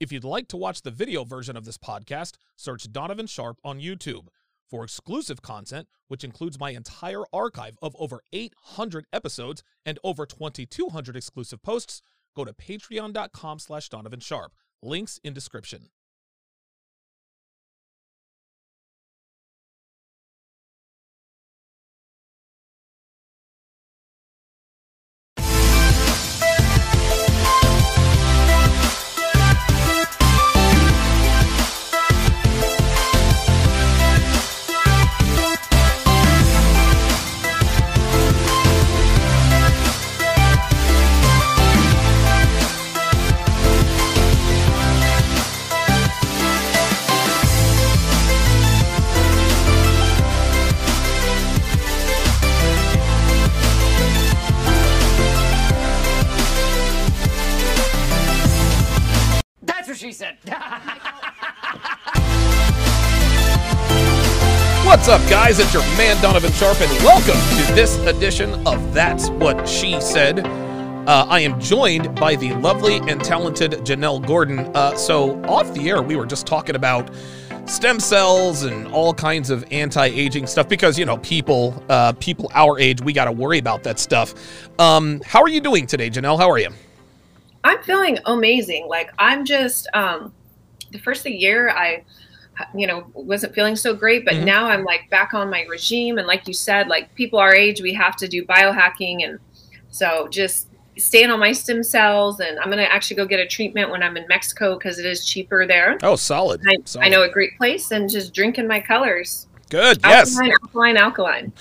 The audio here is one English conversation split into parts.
If you'd like to watch the video version of this podcast, search Donovan Sharpe on YouTube. For exclusive content, which includes my entire archive of over 800 episodes and over 2,200 exclusive posts, go to patreon.com slash Donovan Sharpe. Links in description. Man Donovan Sharpe, and welcome to this edition of That's What She Said. Uh, I am joined by the lovely and talented Jennelle Gordon. Uh, so, off the air, we were just talking about stem cells and all kinds of anti-aging stuff because you know people, uh, people our age, we got to worry about that stuff. Um, how are you doing today, Jennelle? How are you? I'm feeling amazing. Like I'm just um the first of the year I you know wasn't feeling so great but Mhm. now I'm like back on my regime and like you said like people our age we have to do biohacking and so just staying on my stem cells and I'm going to actually go get a treatment when I'm in Mexico cuz it is cheaper there. Oh, solid. I, solid. I know a great place and just drinking my colors. Good. Yes. Alkaline, alkaline, alkaline.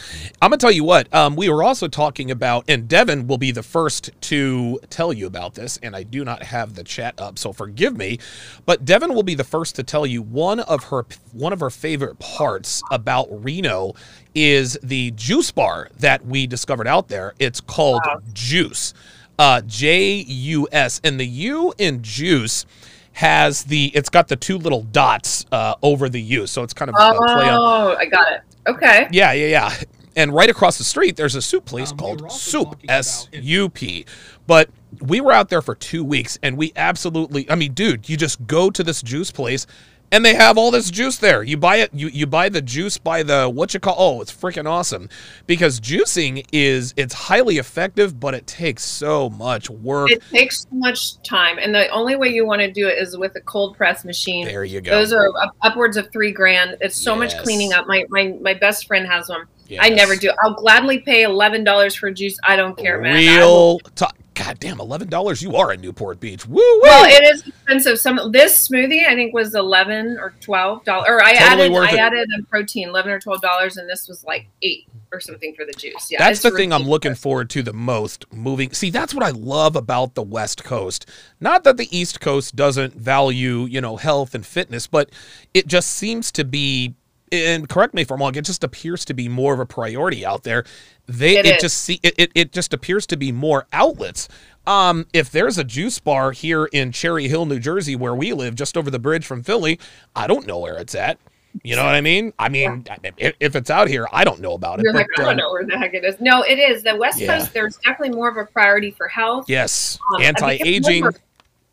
I'm gonna tell you what. Um, we were also talking about, and Devin will be the first to tell you about this. And I do not have the chat up, so forgive me. But Devin will be the first to tell you one of her one of her favorite parts about Reno is the juice bar that we discovered out there. It's called Wow. Juice, uh, J U S, and the U in Juice has the it's got the two little dots uh, over the U, so it's kind of a play on Oh, I got it. Okay. yeah, yeah, yeah. And right across the street, there's a soup place Um, called were Soup, talking S U P. But we were out there for two weeks and we absolutely, I mean, dude, you just go to this juice place and they have all this juice there. You buy it, you, you buy the juice by the, what you call, oh, it's freaking awesome. Because juicing is, it's highly effective, but it takes so much work. It takes so much time, and the only way you want to do it is with a cold press machine. there you go. Those are up, upwards of three grand. It's so much cleaning up. My my my best friend has one. I never do. I'll gladly pay eleven dollars for juice. I don't care, man. Real talk. God damn, $11. You are in Newport Beach. Woo woo. well, it is expensive. Some this smoothie I think was eleven or twelve dollars. Or I Totally added I it. added a protein eleven or twelve dollars, and this was like eight or something for the juice. Yeah, that's the thing I'm looking forward to the most moving. See, that's what I love about the West Coast. Not that the East Coast doesn't value, you know, health and fitness, but it just seems to be and correct me if I'm wrong, it just appears to be more of a priority out there. They It it, just see it, it, it just appears to be more outlets. Um, if there's a juice bar here in Cherry Hill, New Jersey, where we live, just over the bridge from Philly, I don't know where it's at. You know what I mean? I mean, if, if it's out here, I don't know about it. You're like, but, I uh, don't know where the heck it is. No, it is. The West Yeah. Coast, there's definitely more of a priority for health. Yes, Um, I anti-aging.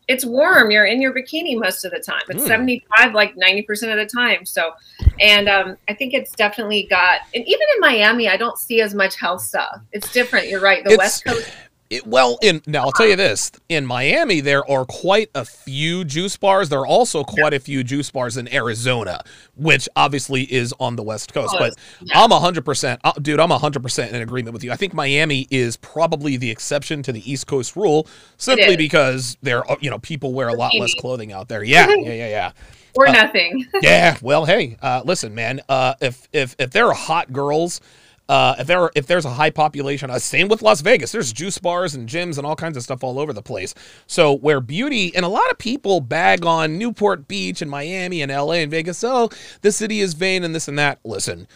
It's warm. You're in your bikini most of the time. It's Mm. 75, like 90% of the time. So, and um, I think it's definitely got, and even in Miami, I don't see as much health stuff. It's different. You're right. The It's- West Coast, It- well, in now I'll tell you this: in Miami, there are quite a few juice bars. There are also quite a few juice bars in Arizona, which obviously is on the West Coast. But. I'm hundred percent, uh, dude. I'm hundred percent in agreement with you. I think Miami is probably the exception to the East Coast rule, simply because there, are you know, people wear a lot less clothing out there. Yeah, yeah, yeah, yeah. or uh, nothing. yeah. Well, hey, uh, listen, man. Uh, if if if there are hot girls, uh, if there are, if there's a high population, uh, same with Las Vegas. There's juice bars and gyms and all kinds of stuff all over the place. So where beauty and a lot of people bag on Newport Beach and Miami and L.A. and Vegas. Oh, the city is vain and this and that. Listen.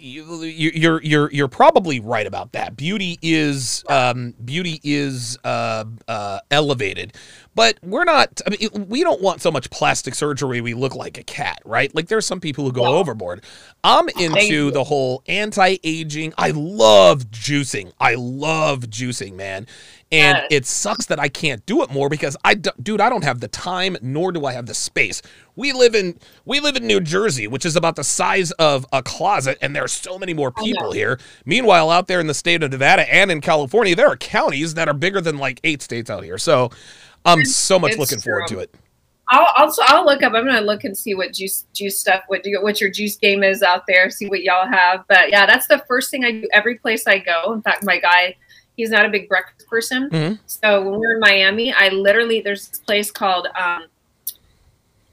You, you- you're you're you're probably right about that. Beauty is um, beauty is uh, uh, elevated, but we're not. I mean, we don't want so much plastic surgery. We look like a cat, right? Like there's some people who go Yeah. overboard. I'm into the whole anti-aging. I love juicing. I love juicing, man. And Yes. it sucks that I can't do it more because I, dude, I don't have the time, nor do I have the space. We live in we live in New Jersey, which is about the size of a closet, and there are so many more people here. Meanwhile, out there in the state of Nevada and in California, there are counties that are bigger than like eight states out here. So I'm so much It's looking forward to it. I'll also I'll look up. I'm gonna look and see what juice juice stuff what you what your juice game is out there. See what y'all have. But yeah, that's the first thing I do every place I go. In fact, my guy, he's not a big breakfast person. Mhm. So when we were in Miami, I literally there's this place called um.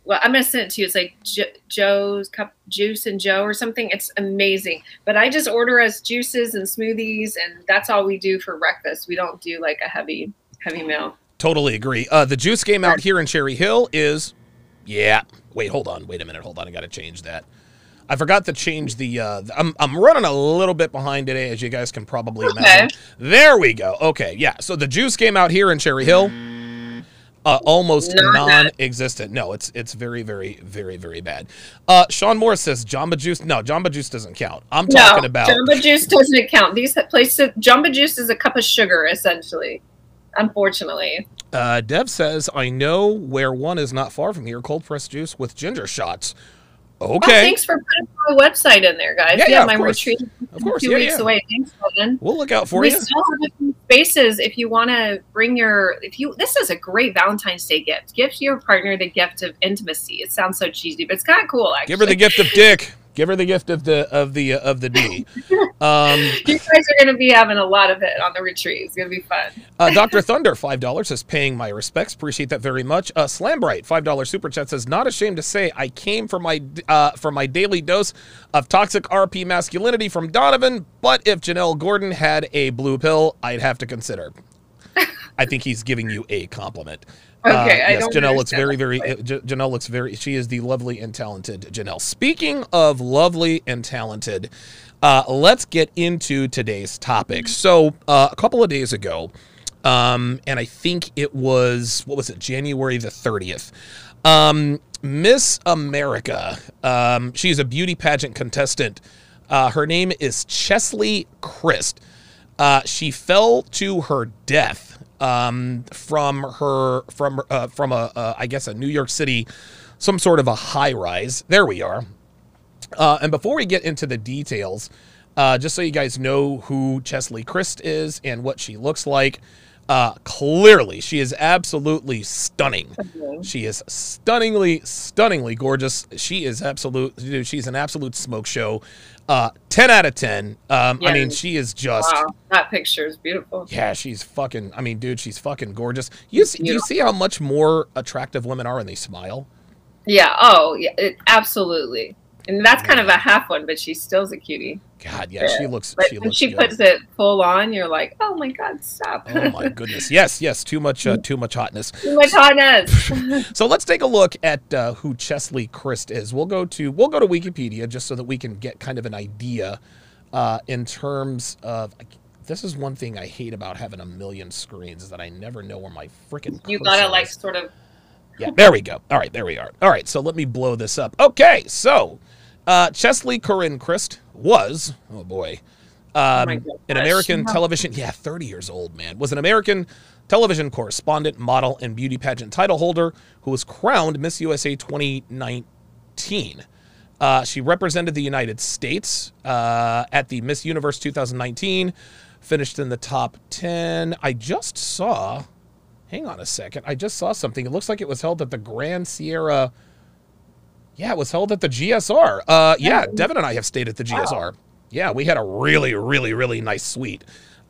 Well, I'm gonna send it to you. It's like jo- Joe's Cup Juice and Joe or something. It's amazing. But I just order us juices and smoothies, and that's all we do for breakfast. We don't do like a heavy heavy meal. Totally agree. Uh, the juice game out here in Cherry Hill is, yeah. Wait, hold on. Wait a minute. Hold on. I got to change that. I forgot to change the. Uh, I'm I'm running a little bit behind today, as you guys can probably Okay. imagine. There we go. Okay, yeah. So the juice game out here in Cherry Hill, uh, almost Not non-existent. No, it's it's very very very very bad. Uh, Sean Morris says Jamba Juice. No, Jamba Juice doesn't count. I'm talking no, about. Jamba Juice doesn't count. These places, Jamba Juice is a cup of sugar, essentially. Unfortunately, Uh, Dev says, I know where one is not far from here cold pressed juice with ginger shots. Oh, Okay. thanks for putting my website in there, guys. Yeah, yeah, of my course. retreat Of course, two yeah, weeks yeah. away. Thanks, Logan. we'll look out for we you. still have a few spaces if you want to bring your if you this is a great valentine's day gift give your partner the gift of intimacy it sounds so cheesy but it's kind of cool actually Give her the gift of dick. Give her the gift of the of the uh, of the D. Um, you guys are going to be having a lot of it on the retreat it's going to be fun uh, Dr. Thunder, five dollars is paying my respects. Appreciate that very much. Uh, Slambright, five dollar super chat says, not ashamed to say I came for my uh, for my daily dose of toxic RP masculinity from Donovan. But if Jennelle Gordon had a blue pill, I'd have to consider. I think he's giving you a compliment. Okay, Uh, I yes, Jennelle looks very, very. J- Jennelle looks very. She is the lovely and talented Jennelle. Speaking of lovely and talented, uh, let's get into today's topic. So, uh, a couple of days ago, um, and I think it was what was it, January the thirtieth. Um, Miss America. Um, she's a beauty pageant contestant. Uh, her name is Cheslie Kryst. Uh, she fell to her death um, from her from uh, from a uh, I guess a New York City, some sort of a high rise. There we are. Uh, and before we get into the details, uh, just so you guys know who Cheslie Kryst is and what she looks like, uh, clearly she is absolutely stunning. She is stunningly, stunningly gorgeous. She is absolute. She's an absolute smoke show. Uh, ten out of ten. Um, I mean, she is just. wow that picture is beautiful Yeah, she's fucking. I mean, dude, she's fucking gorgeous. You see, do you see how much more attractive women are when they smile? yeah oh yeah it, absolutely and that's kind of a half one but she still's a cutie God, yeah, she looks. but she when looks she good. puts it full on you're like oh my god stop Oh my goodness. Yes, yes. Too much. Uh, too much hotness. too much hotness So let's take a look at uh, who Cheslie Kryst is. We'll go to we'll go to Wikipedia just so that we can get kind of an idea uh, in terms of. This is one thing I hate about having a million screens is that I never know where my freaking. you gotta like sort of Yeah, there we go. All right, there we are. All right, so let me blow this up. Okay, so uh, Cheslie Corinne Kryst was, oh boy, um, my an. American Wow. television, yeah, 30 years old, man, was an American television correspondent, model, and beauty pageant title holder who was crowned Miss USA 2019. Uh, she represented the United States uh, at the Miss Universe 2019, finished in the top 10. I just saw, hang on a second, I just saw something. It looks like it was held at the Grand Sierra. Yeah, it was held at the GSR. Uh, yeah, Devin and I have stayed at the GSR. Yeah, we had a really, really, really nice suite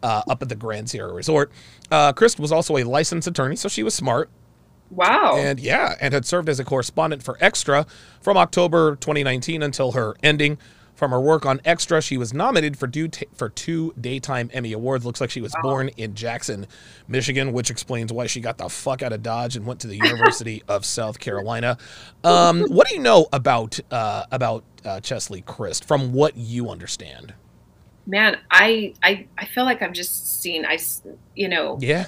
uh, up at the Grand Sierra Resort. Uh, Kryst was also a licensed attorney, so she was smart. wow And yeah, and had served as a correspondent for Extra from October 2019 until her ending. From her work on Extra, she was nominated for, due ta- for two Daytime Emmy Awards. Looks like she was born in Jackson, Michigan, which explains why she got the fuck out of Dodge and went to the University of South Carolina. Um, what do you know about uh, about uh, Cheslie Kryst from what you understand? man, I I I feel like I'm just seeing I you know Yeah.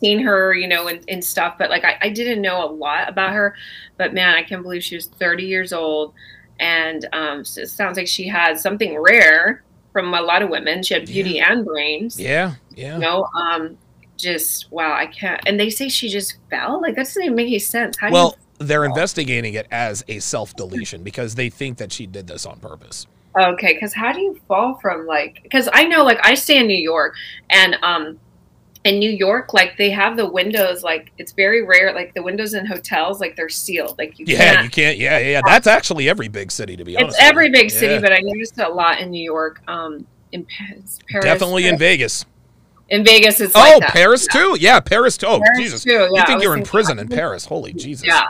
seen her you know and, and stuff, but like I, I didn't know a lot about her. But man, I can't believe she was 30 years old, and um, so it sounds like she had something rare from a lot of women. She had beauty and brains. Yeah. Yeah. You know, um, just wow, I can't. And they say she just fell. Like that doesn't even make any sense. How do Well, they're investigating it as a self deletion because they think that she did this on purpose. Okay, because how do you fall from like? Because I know, like, I stay in New York, and um, in New York, like they have the windows. Like it's very rare. Like the windows in hotels, like they're sealed. Like you Yeah, can't. you can't. Yeah, yeah, yeah. That's actually every big city, to be honest. it's every you. big city, Yeah. but I noticed a lot in New York. Um, in Paris, definitely in Vegas. in Vegas. It's Oh, like that. Paris too. Yeah, Paris too. Oh, Paris Jesus. too, you yeah, I think you're in prison in Paris? Holy Jesus. Yeah.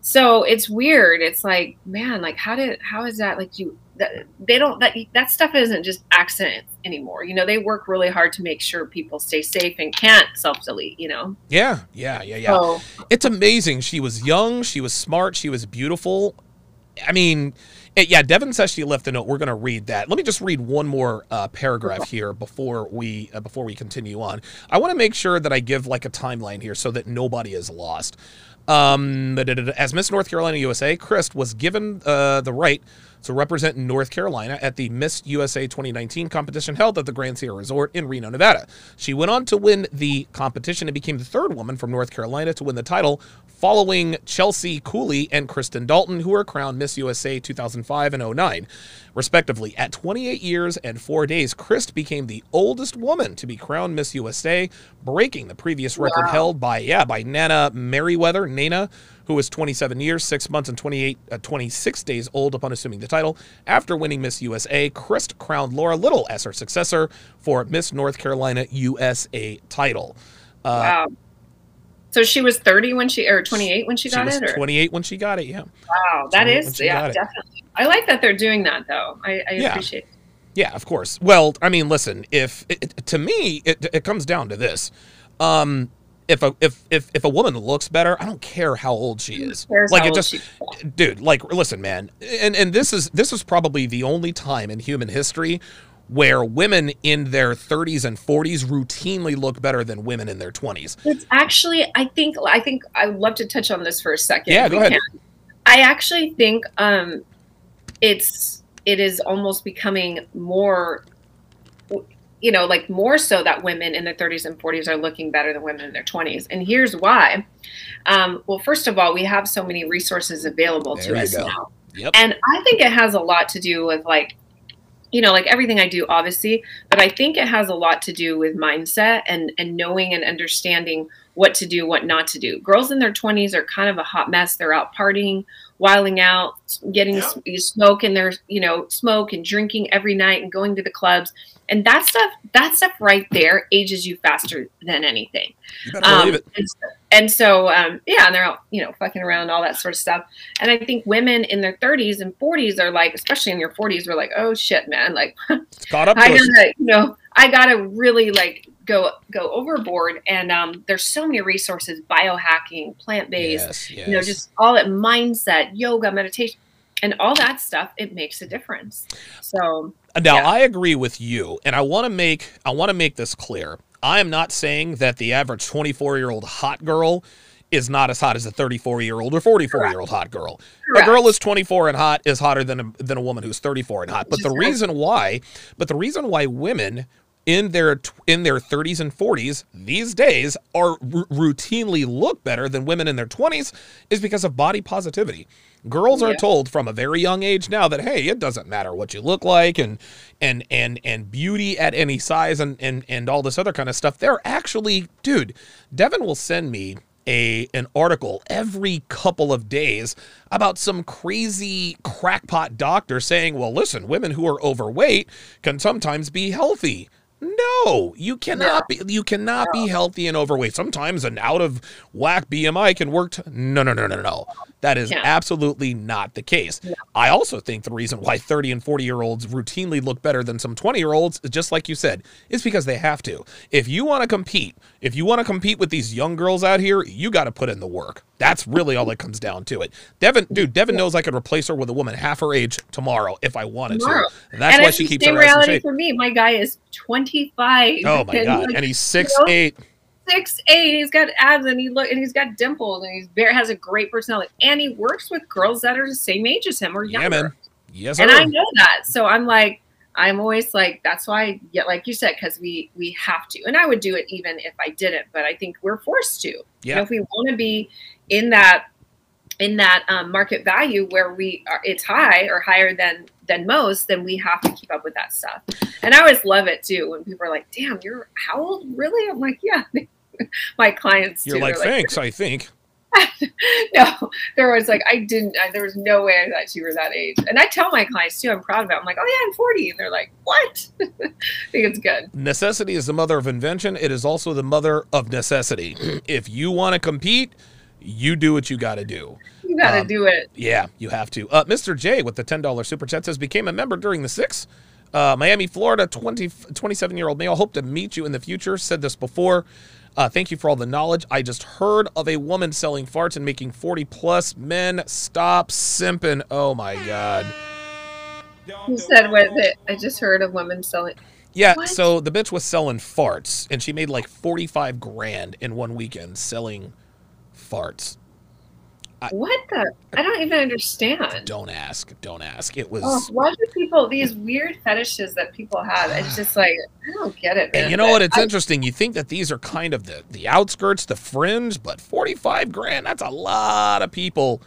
So it's weird. It's like, man, like how did how is that like you that, they don't that that stuff isn't just accident anymore. You know, they work really hard to make sure people stay safe and can't self delete. You know, Yeah, yeah, yeah, yeah. so It's amazing. She was young. She was smart. She was beautiful. I mean, it, yeah. Devin says she left a note. We're going to read that. Let me just read one more uh, paragraph here before we uh, before we continue on. I want to make sure that I give like a timeline here so that nobody is lost. Um, as Miss North Carolina USA, Kryst was given uh, the right to represent North Carolina at the Miss USA 2019 competition held at the Grand Sierra Resort in Reno, Nevada. She went on to win the competition and became the third woman from North Carolina to win the title, following Chelsea Cooley and Kristen Dalton, who were crowned Miss USA 2005 and 09, respectively. At 28 years and four days, Kryst became the oldest woman to be crowned Miss USA, breaking the previous record Wow. held by yeah by Nana Meriwether, Nana, who was 27 years, 6 months, and 28, uh, 26 days old upon assuming the title. After winning Miss USA, Kryst crowned Laura Little as her successor for Miss North Carolina USA title. Uh, wow. So she was thirty when she or twenty eight when she she got was it. Or? 28 when she got it, yeah. Wow, that 28 is yeah, got it. definitely. I like that they're doing that though. I, I Yeah. appreciate. It. Yeah, of course. Well, I mean, listen, if it- to me, it, it comes down to this. Um, if a if, if if a woman looks better, I don't care how old she is. Like it just, dude. Like, listen, man, and and this is this is probably the only time in human history where women in their 30s and 40s routinely look better than women in their 20s. It's actually, I think, I think I would love to touch on this for a second. Yeah, go ahead. can. I actually think um, it's it is almost becoming more, you know, like more so that women in their 30s and 40s are looking better than women in their 20s, and here's why. Um, well, first of all, we have so many resources available There to us go. now. Yep. And I think it has a lot to do with like, you know, like everything I do, obviously, but I think it has a lot to do with mindset and and knowing and understanding what to do, what not to do. Girls in their 20s are kind of a hot mess. They're out partying, wiling out, getting s- you smoke and their, you know, smoke and drinking every night and going to the clubs. And that stuff, that stuff right there ages you faster than anything. You better believe Um, it. and, so- and so, um, yeah, and they're out, you know, fucking around, all that sort of stuff. And I think women in their 30s and 40s are like, especially in your 40s, we're like, oh shit, man, like caught up I gotta, you know, I gotta really like go go overboard. And um, there's so many resources: biohacking, plant based, Yes, yes. you know, just all that mindset, yoga, meditation, and all that stuff. It makes a difference. So Now Yeah. I agree with you, and I want to make I want to make this clear. I am not saying that the average 24 year old hot girl is not as hot as a 34 year old or 44 year old hot girl. Correct. A girl is 24 and hot is hotter than a, than a woman who's 34 and hot. But the reason why, but the reason why women in their in their 30s and 40s these days are r- routinely look better than women in their 20s is because of body positivity. Girls are told from a very young age now that hey, it doesn't matter what you look like and and and and beauty at any size and and and all this other kind of stuff. They're actually, dude, Devin will send me a an article every couple of days about some crazy crackpot doctor saying, "Well, listen, women who are overweight can sometimes be healthy." No, you cannot be. You cannot be healthy and overweight. Sometimes an out of whack BMI can work. T- no, no, no, no, no. That is Yeah. absolutely not the case. I also think the reason why 30 and 40 year olds routinely look better than some 20 year olds, just like you said, is because they have to. If you want to compete, if you want to compete with these young girls out here, you got to put in the work. That's really all it comes down to it. Devin, dude, Devin knows I could replace her with a woman half her age tomorrow if I wanted Tomorrow. to. And that's and why it's she the keeps same her ass in reality for me. My guy is 25. Oh my And, god! like, And he's six know? eight. six eight. He's got abs and he look and he's got dimples and he's very has a great personality. And he works with girls that are the same age as him or younger. Yeah, man. Yes, and sir. I know that. So I'm like, I'm always like, that's why, yeah, like you said, because we we have to. And I would do it even if I didn't, but I think we're forced to. You Yeah. know, if we want to be in that in that um, market value where we are, it's high or higher than than most, then we have to keep up with that stuff. And I always love it too when people are like, "Damn, you're how old? Really?" I'm like, "Yeah." My clients You're too. like, They're thanks. I think. no, there was like I didn't. I, there was no way I thought you were that age. And I tell my clients too. I'm proud of it. I'm like, oh yeah, I'm 40, and they're like, what? I think it's good. Necessity is the mother of invention. It is also the mother of necessity. if you want to compete, you do what you got to do. You got to Um, do it. Yeah, you have to. Uh, Mr. J with the $10 super chat says, became a member during the six. Uh, Miami, Florida, 20, 27 year old male. Hope to meet you in the future. Said this before. Uh, thank you for all the knowledge. I just heard of a woman selling farts and making 40 plus men. Stop simping. Oh my God. You said what? That I just heard of women selling. Yeah, What? so the bitch was selling farts and she made like 45 grand in one weekend selling farts. What the? I don't even understand. Don't ask. Don't ask. It was. Oh, why do people these weird fetishes that people have? It's just like I don't get it. And you know what? It's I- interesting. You think that these are kind of the, the outskirts, the fringe, but 45 grand, that's a lot of people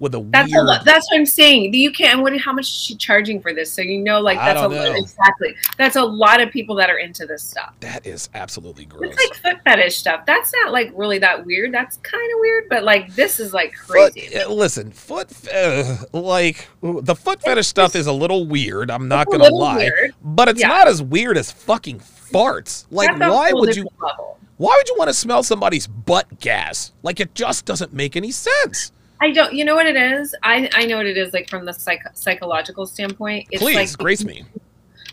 with a That's a lot. That's what I'm saying. You can't. What? How much is she charging for this? So you know, like that's a know. Exactly. That's a lot of people that are into this stuff. that is absolutely gross. It's like foot fetish stuff. That's not like really that weird. That's kind of weird, but like this is like crazy. uh, listen, foot, uh, like the foot fetish stuff is a little weird. I'm not It's gonna lie, weird. but it's Yeah. not as weird as fucking farts. Like, That's why would you? Level. Why would you want to smell somebody's butt gas? Like, it just doesn't make any sense. I don't. You know what it is? I I know what it is. Like from the psych, psychological standpoint, it's Please like grace me.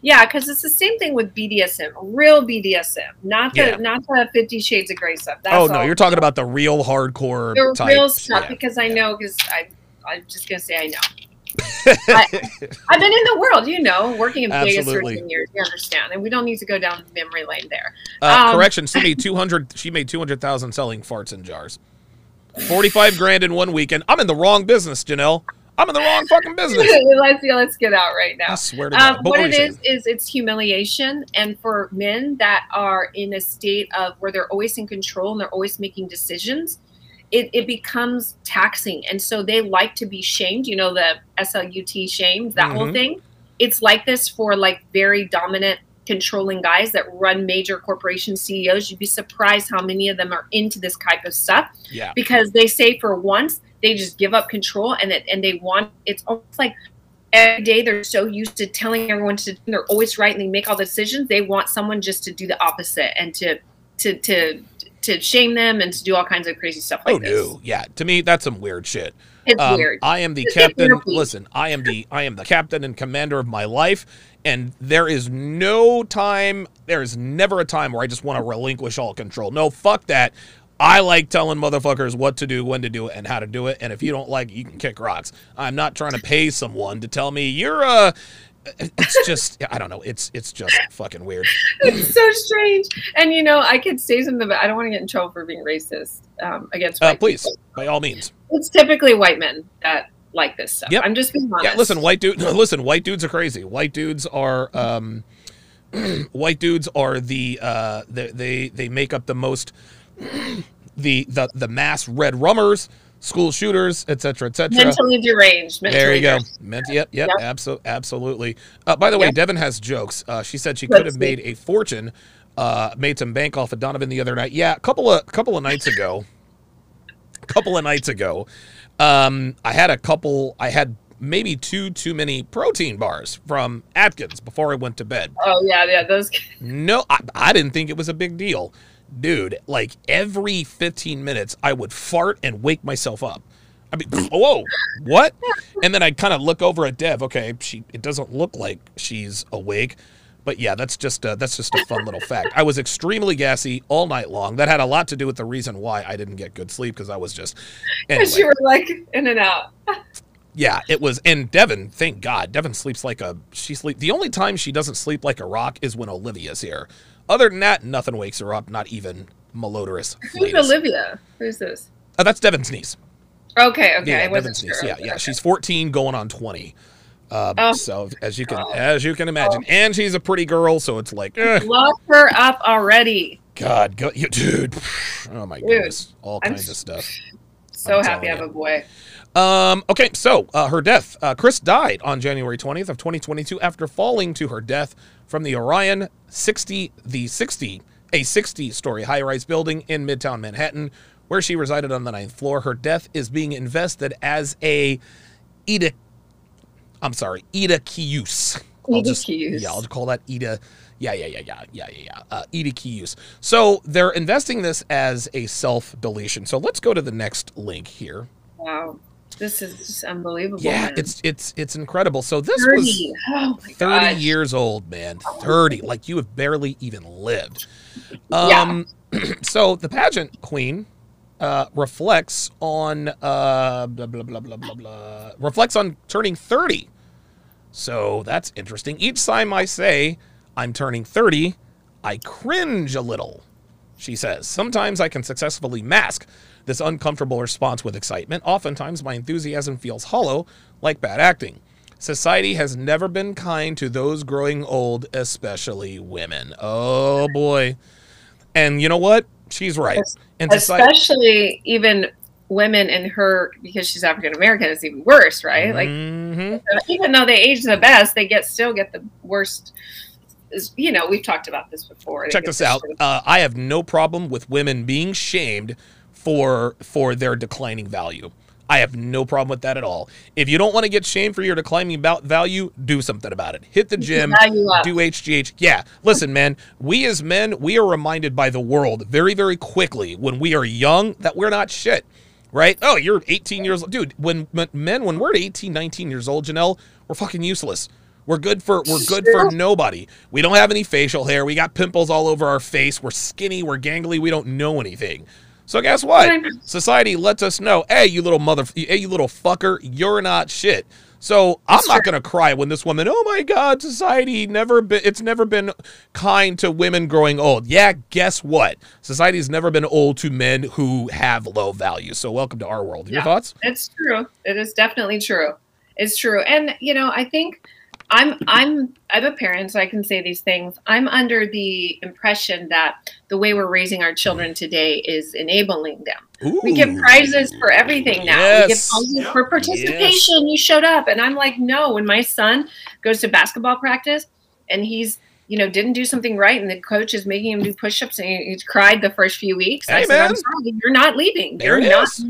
Yeah, because it's the same thing with BDSM, real BDSM, not the Yeah. not the Fifty Shades of Grey stuff. That's oh no, you're talking about the real hardcore the type. real stuff yeah. because I know because I I'm just gonna say I know. I, I've been in the world, you know, working in Vegas for Absolutely. 10 years. You understand, and we don't need to go down the memory lane there. Uh, Um, correction. She made two hundred. She made two hundred thousand selling farts in jars. Forty-five grand in one weekend. I'm in the wrong business, Jennelle. I'm in the wrong fucking business. let's yeah, let's get out right now. I swear to God. Um, But what it is, is it's humiliation, and for men that are in a state of where they're always in control and they're always making decisions, it, it becomes taxing, and so they like to be shamed. You know the SLUT shamed that whole Mhm. thing. It's like this for like very dominant, controlling guys that run major corporation CEOs. You'd be surprised how many of them are into this type of stuff Yeah. because they say for once they just give up control and it, and they want it's almost like every day they're so used to telling everyone to they're always right and they make all the decisions they want someone just to do the opposite and to to to to shame them and to do all kinds of crazy stuff like oh this no. Yeah. To me, that's some weird shit. It's Um, weird I am the captain. Listen, I am the I am the captain and commander of my life, and there is no time. There is never a time where I just want to relinquish all control. No, fuck that. I like telling motherfuckers what to do, when to do it, and how to do it. And if you don't like it, you can kick rocks. I'm not trying to pay someone to tell me you're uh It's just I don't know. It's it's just fucking weird. it's so strange and you know i could say something but i don't want to get in trouble for being racist um, against Uh, please, people. by all means. it's typically white men that like this stuff Yep. i'm just being honest Yeah, listen, white dude. Listen, white dudes are crazy. White dudes are um, white dudes are the uh, they, they they make up the most the the the mass red rummers, school shooters, etc. etc. mentally deranged mentally There you go. Meant, yep, yep, Yep. abso- absolutely. Uh, by the way, Yep. Devin has jokes. Uh, she said she Let's could have see. made a fortune, uh, made some bank off of Donovan the other night. Yeah, a couple of couple of nights ago. A couple of nights ago, um, I had a couple. I had maybe two too many protein bars from Atkins before I went to bed. Oh yeah, yeah. Those. No, I, I didn't think it was a big deal. Dude, like every 15 minutes, I would fart and wake myself up. I mean, whoa, what? And then I kind of look over at Dev. Okay, she it doesn't look like she's awake, but yeah, that's just a, that's just a fun little fact. I was extremely gassy all night long. That had a lot to do with the reason why I didn't get good sleep because I was just. Because Anyway, you were like in and out. yeah, it was. And Devin, thank God, Devin sleeps like a she sleep. The only time she doesn't sleep like a rock is when Olivia's here. Other than that, nothing wakes her up. Not even malodorous. Who's. Olivia? Who's this? Oh, that's Devin's niece. Okay, okay. Yeah, I wasn't Devin's niece. sure. Yeah, yeah. She's 14, going on 20. Um, Oh. So as you can Oh. as you can imagine, and she's a pretty girl, so it's like, eh, Lock her up already. God, go, you, dude. Oh my goodness, all I'm kinds of stuff. So I'm happy I have a boy. Um, okay, so uh, her death. Uh, Kryst died on January 20th of 2022 after falling to her death from the Orion 60, the 60, a 60-story high-rise building in Midtown Manhattan, where she resided on the ninth floor. Her death is being invested as a Ida. I'm sorry, Ida Kius. I'll Ida just- Kius. Yeah, I'll call that Ida. Yeah, yeah, yeah, yeah, yeah, yeah, yeah. Uh, Ida Kius. So they're investing this as a self-deletion. So let's go to the next link here. Wow. This is just unbelievable. Yeah, man. it's it's it's incredible. So this was 30. Oh my 30 gosh. years old, man. 30. Like you have barely even lived. Yeah. Um so the pageant queen uh reflects on uh blah blah blah blah blah blah reflects on turning 30. So that's interesting. Each time I say I'm turning 30, I cringe a little. She says, Sometimes I can successfully mask this uncomfortable response with excitement. Oftentimes, my enthusiasm feels hollow, like bad acting. Society has never been kind to those growing old, especially women. Oh boy. And you know what? She's right. And Especially even women in her, because she's African American, is even worse, right? Like, Mhm. even though they age the best, they get still get the worst. Is you know we've talked about this before. Check this out. Uh, I have no problem with women being shamed for for their declining value. I have no problem with that at all. If you don't want to get shamed for your declining about value, do something about it. Hit the gym, do HGH. Yeah, listen, man. We as men, we are reminded by the world very, very quickly when we are young that we're not shit. Right? Oh, you're 18 years old. Dude, when- men, when we're 18, 19 years old, Jennelle, we're fucking useless. We're good for we're good for nobody. We don't have any facial hair. We got pimples all over our face. We're skinny. We're gangly. We don't know anything. So guess what? Society lets us know, hey, you little mother, hey, you little fucker, you're not shit. So I'm not gonna cry when this woman, oh my God, society never been, it's never been kind to women growing old. Yeah, guess what? Society's never been old to men who have low value. So welcome to our world. Your Yeah. thoughts? It's true. It is definitely true. It's true. And you know, I think I'm I'm I'm a parent, so I can say these things. I'm under the impression that the way we're raising our children today is enabling them. We give prizes for everything now. We give Yes. prizes for participation. You showed up, and I'm like, no. When my son goes to basketball practice, and he's you know didn't do something right, and the coach is making him do push-ups, and he, he cried the first few weeks. I Hey, said, I'm sorry, you're not leaving. There you're not. is.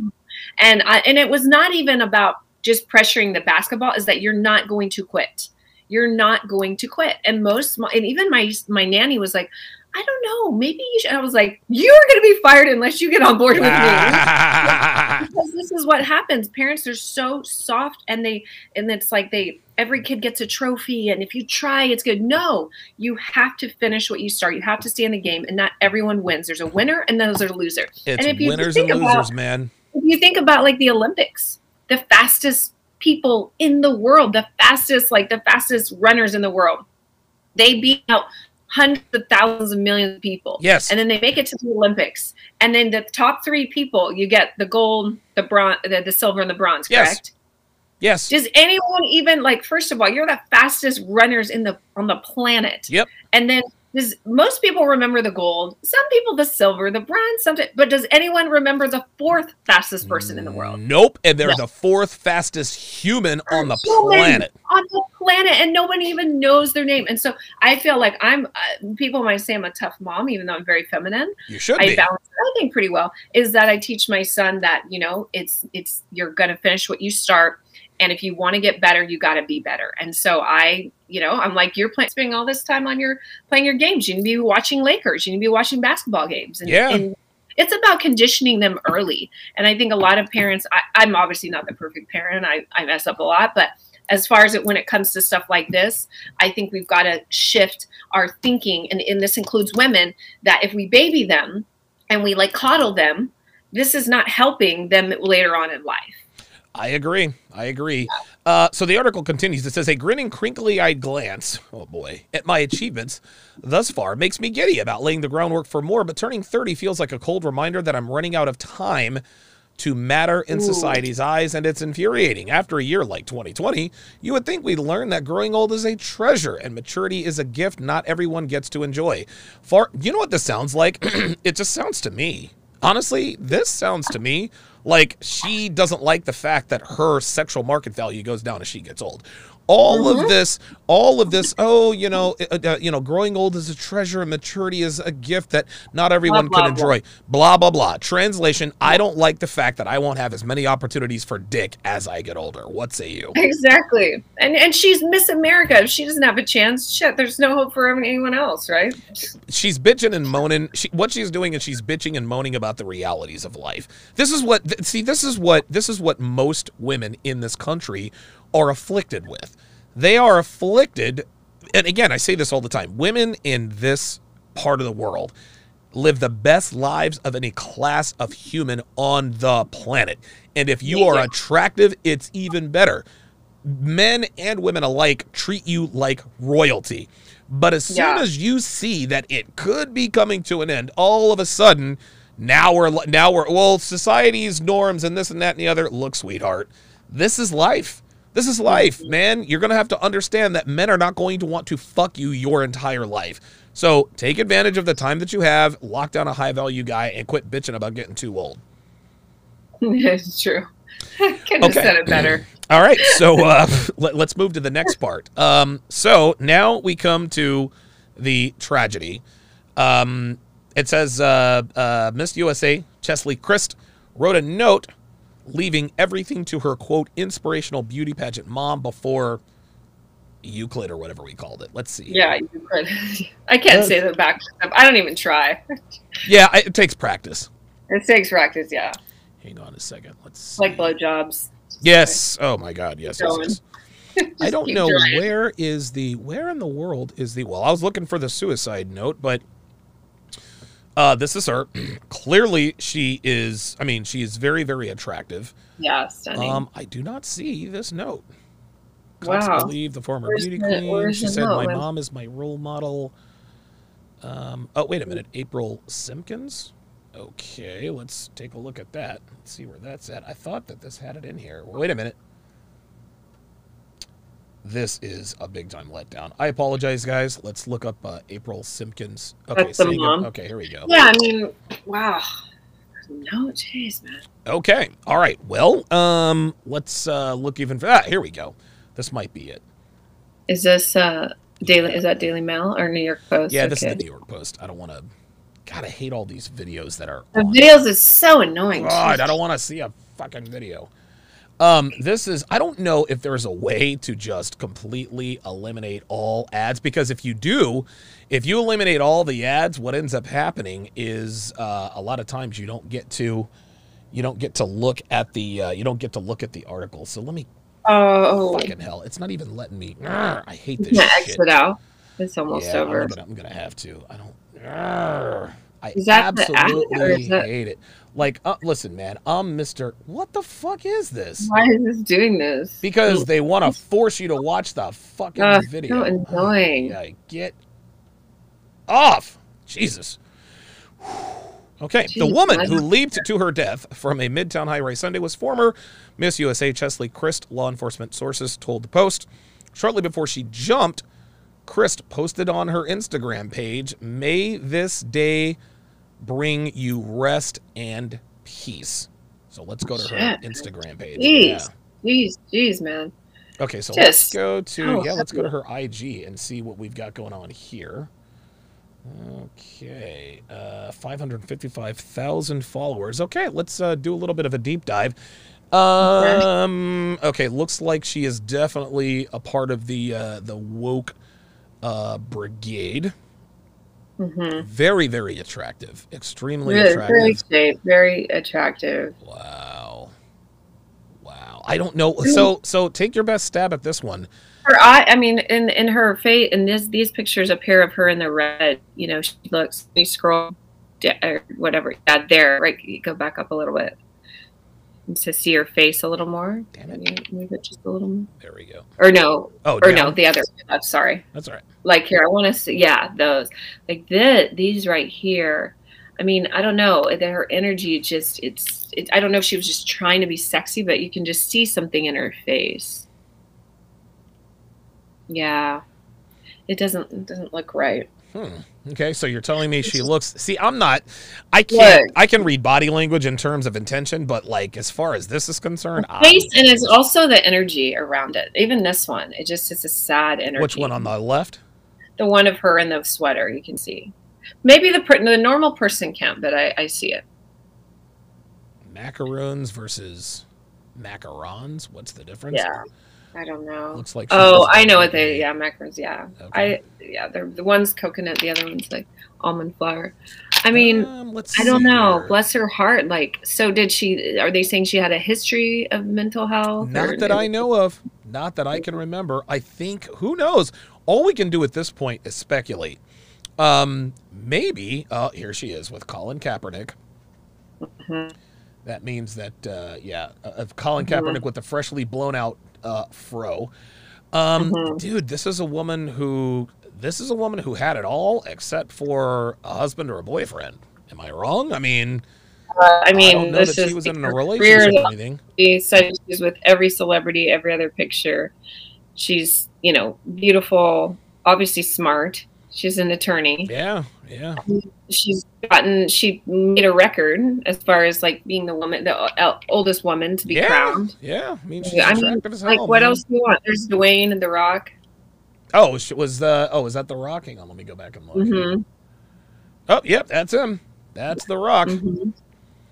And I, and it was not even about just pressuring the basketball. Is that you're not going to quit. You're not going to quit. And most, and even my my nanny was like, I don't know, maybe you should. I was like, you are going to be fired unless you get on board with me because this is what happens parents are so soft and they and it's like they every kid gets a trophy and if you try it's good no you have to finish what you start you have to stay in the game and not everyone wins there's a winner and then there's a loser it's if you winners think and about- losers, man. if you think about like the olympics the fastest people in the world the fastest like the fastest runners in the world they beat out hundreds of thousands of millions of people Yes. and then they make it to the Olympics, and then the top three people, you get the gold, the bronze, the, the silver, and the bronze. Yes. Correct? yes. Does anyone even like? First of all, you're the fastest runners in the on the planet. Yep. And then does most people remember the gold? Some people the silver, the bronze, something. But does anyone remember the fourth fastest person in the world? Nope. And they're No. the fourth fastest human on the Human planet. on the planet, and nobody even knows their name. And so I feel like I'm. Uh, people might say I'm a tough mom, even though I'm very feminine. You should I be. balance I think pretty well is that I teach my son that you know it's it's you're gonna finish what you start And if you want to get better, you got to be better. And so I, you know, I'm like, you're playing, spending all this time on your playing your games. You need to be watching Lakers. You need to be watching basketball games. And, Yeah. and it's about conditioning them early. And I think a lot of parents, I, I'm obviously not the perfect parent. I, I mess up a lot, but as far as it when it comes to stuff like this, I think we've got to shift our thinking, and, and this includes women, that if we baby them and we like coddle them, this is not helping them later on in life. I agree. I agree. Uh, so the article continues. It says, A grinning, crinkly eyed glance, oh boy, at my achievements thus far makes me giddy about laying the groundwork for more, but turning 30 feels like a cold reminder that I'm running out of time to matter in Ooh. society's eyes, and it's infuriating. After a year like 2020, you would think we'd learn that growing old is a treasure and maturity is a gift not everyone gets to enjoy. Far, you know what this sounds like? it just sounds to me. Honestly, this sounds to me like she doesn't like the fact that her sexual market value goes down as she gets old. All of this, all of this. Oh, you know, uh, you know, growing old is a treasure, and maturity is a gift that not everyone blah, can blah. enjoy. Blah blah blah. Translation: I don't like the fact that I won't have as many opportunities for dick as I get older. What say you? Exactly. And and she's Miss America. If she doesn't have a chance, shit, there's no hope for anyone else, right? she's bitching and moaning. She, what she's doing is she's bitching and moaning about the realities of life. This is what th- see. This is what this is what most women in this country are afflicted with. They are afflicted, and again, I say this all the time. Women in this part of the world live the best lives of any class of human on the planet. And if you are attractive, it's even better men and women alike treat you like royalty. But as soon Yeah. as you see that it could be coming to an end, all of a sudden, now we're now we're well, society's norms and this and that and the other. Look, sweetheart, this is life. This is life, man. You're gonna have to understand that men are not going to want to fuck you your entire life. So take advantage of the time that you have, lock down a high value guy, and quit bitching about getting too old. it's true. Couldn't have Okay. said it better. All right, so uh, let, us move to the next part. Um, so now we come to the tragedy. Um, it says uh, uh, Miss USA Cheslie Kryst wrote a note leaving everything to her quote inspirational beauty pageant mom before Euclid or whatever we called it. Let's see. Yeah, could. I can't say that back. I don't even try. yeah, it takes practice. It takes practice, yeah. Hang on a second. Let's see. Like blowjobs. Yes. Oh my God. Yes. yes, yes. I don't know trying. where is the where in the world is the well I was looking for the suicide note but uh this is her. Clearly she is I mean she is very very attractive. Yeah, stunning. um I do not see this note. Wow. believe the former Where's beauty the- queen. she said my When- mom is my role model. Um oh wait a minute. April Simpkins? Okay let's take a look at that. Let's see where that's at. I thought that this had it in here. Wait a minute this is a big time letdown. I apologize, guys. Let's look up uh, April Simpkins. Okay, That's the again- Okay, here we go. yeah, I mean, wow. No, jeez, man. Okay, all right. Well, um, let's uh, look even for that. Here we go. This might be it. Is this uh Daily? Is that Daily Mail or New York Post? Yeah, this is the New York Post. I don't want to. God, I hate all these videos that are. The videos is so annoying. God, I don't want to see a fucking video. Um, this is I don't know if there's a way to just completely eliminate all ads because if you do, if you eliminate all the ads, what ends up happening is uh, a lot of times you don't get to you don't get to look at the uh, you don't get to look at the article. So let me Oh, fucking hell, it's not even letting me. Arrgh, I hate this shit. exit out. It's almost yeah, over. I'm gonna, I'm gonna have to. I don't. Arrgh. I Is that the ad, or absolutely hate it. Like, uh, listen, man, I'm Mister. What the fuck is this? Why is this doing this? Because they want to force you to watch the fucking Ugh, video. so annoying. Yeah, get off. Jesus. Okay, the woman who leaped to her death from a Midtown high-rise Sunday was former Miss USA Cheslie Kryst. Law enforcement sources told the Post. Shortly before she jumped, Kryst posted on her Instagram page, "May this day bring you rest and peace." So let's go to her. Instagram page. Jeez, jeez, jeez, man. Okay, so let's go to how yeah, let's go to her IG and see what we've got going on here. Okay, uh, 555,000 followers. Okay, let's uh, do a little bit of a deep dive. Um. Okay. Looks like she is definitely a part of the uh, the woke uh, brigade. Mm-hmm. Very, very attractive. Extremely Very, attractive. very very attractive. Wow. Wow. I don't know. So, so take your best stab at this one. Her eye, I mean, in in her face, in this these pictures here of her in the red, you know, she looks. You scroll, or whatever, yeah, there, right? Go back up a little bit to see her face a little more. Damn it. Move it just a little more. There we go. Or no, Oh, or no, the other. I'm sorry. That's all right. Like here, I want to see. Yeah, those. Like this, these right here. I mean, I don't know. Her energy just, it's, it, I don't know if she was just trying to be sexy, but you can just see something in her face. Yeah. It doesn't, it doesn't look right. Hmm. Okay, so you're telling me she looks. See, I'm not. I can't. Look. I can read body language in terms of intention, but like as far as this is concerned, I'm- Face, and it's also the energy around it. Even this one, it just, it's a sad energy. which one on the left? The one of her in the sweater, you can see. Maybe the, the normal person can't, but I, I see it. Macaroons versus macarons. What's the difference? Yeah. I don't know. Looks like. Oh, I know what they. Yeah, macarons. Yeah, Okay. I. Yeah, they're the one's coconut. The other one's like almond flour. I mean, Um, I don't know. here. Bless her heart. Like, so did she? Are they saying she had a history of mental health? Not or- that I know of. Not that I can remember. I think who knows. All we can do at this point is speculate. Um, maybe. Uh, here she is with Colin Kaepernick. Mhm. That means that uh, yeah, uh, of Colin Mhm. Kaepernick with the freshly blown out uh, fro. Um, Mhm. dude, this is a woman who this is a woman who had it all except for a husband or a boyfriend. Am I wrong? I mean, Uh, I mean, I don't know this that is she was in a relationship or anything. She said she's with every celebrity, every other picture. She's, you know, beautiful, obviously smart. She's an attorney. Yeah, yeah. she's gotten she made a record as far as like being the woman the el- oldest woman to be yeah, crowned Yeah, I mean, she's I mean, as hell. like what man. else do you want there's dwayne and the rock Oh, was the oh, is that the Rock? Hang on, let me go back and look. mm-hmm. Oh, yep, that's him. That's the Rock. Mm-hmm.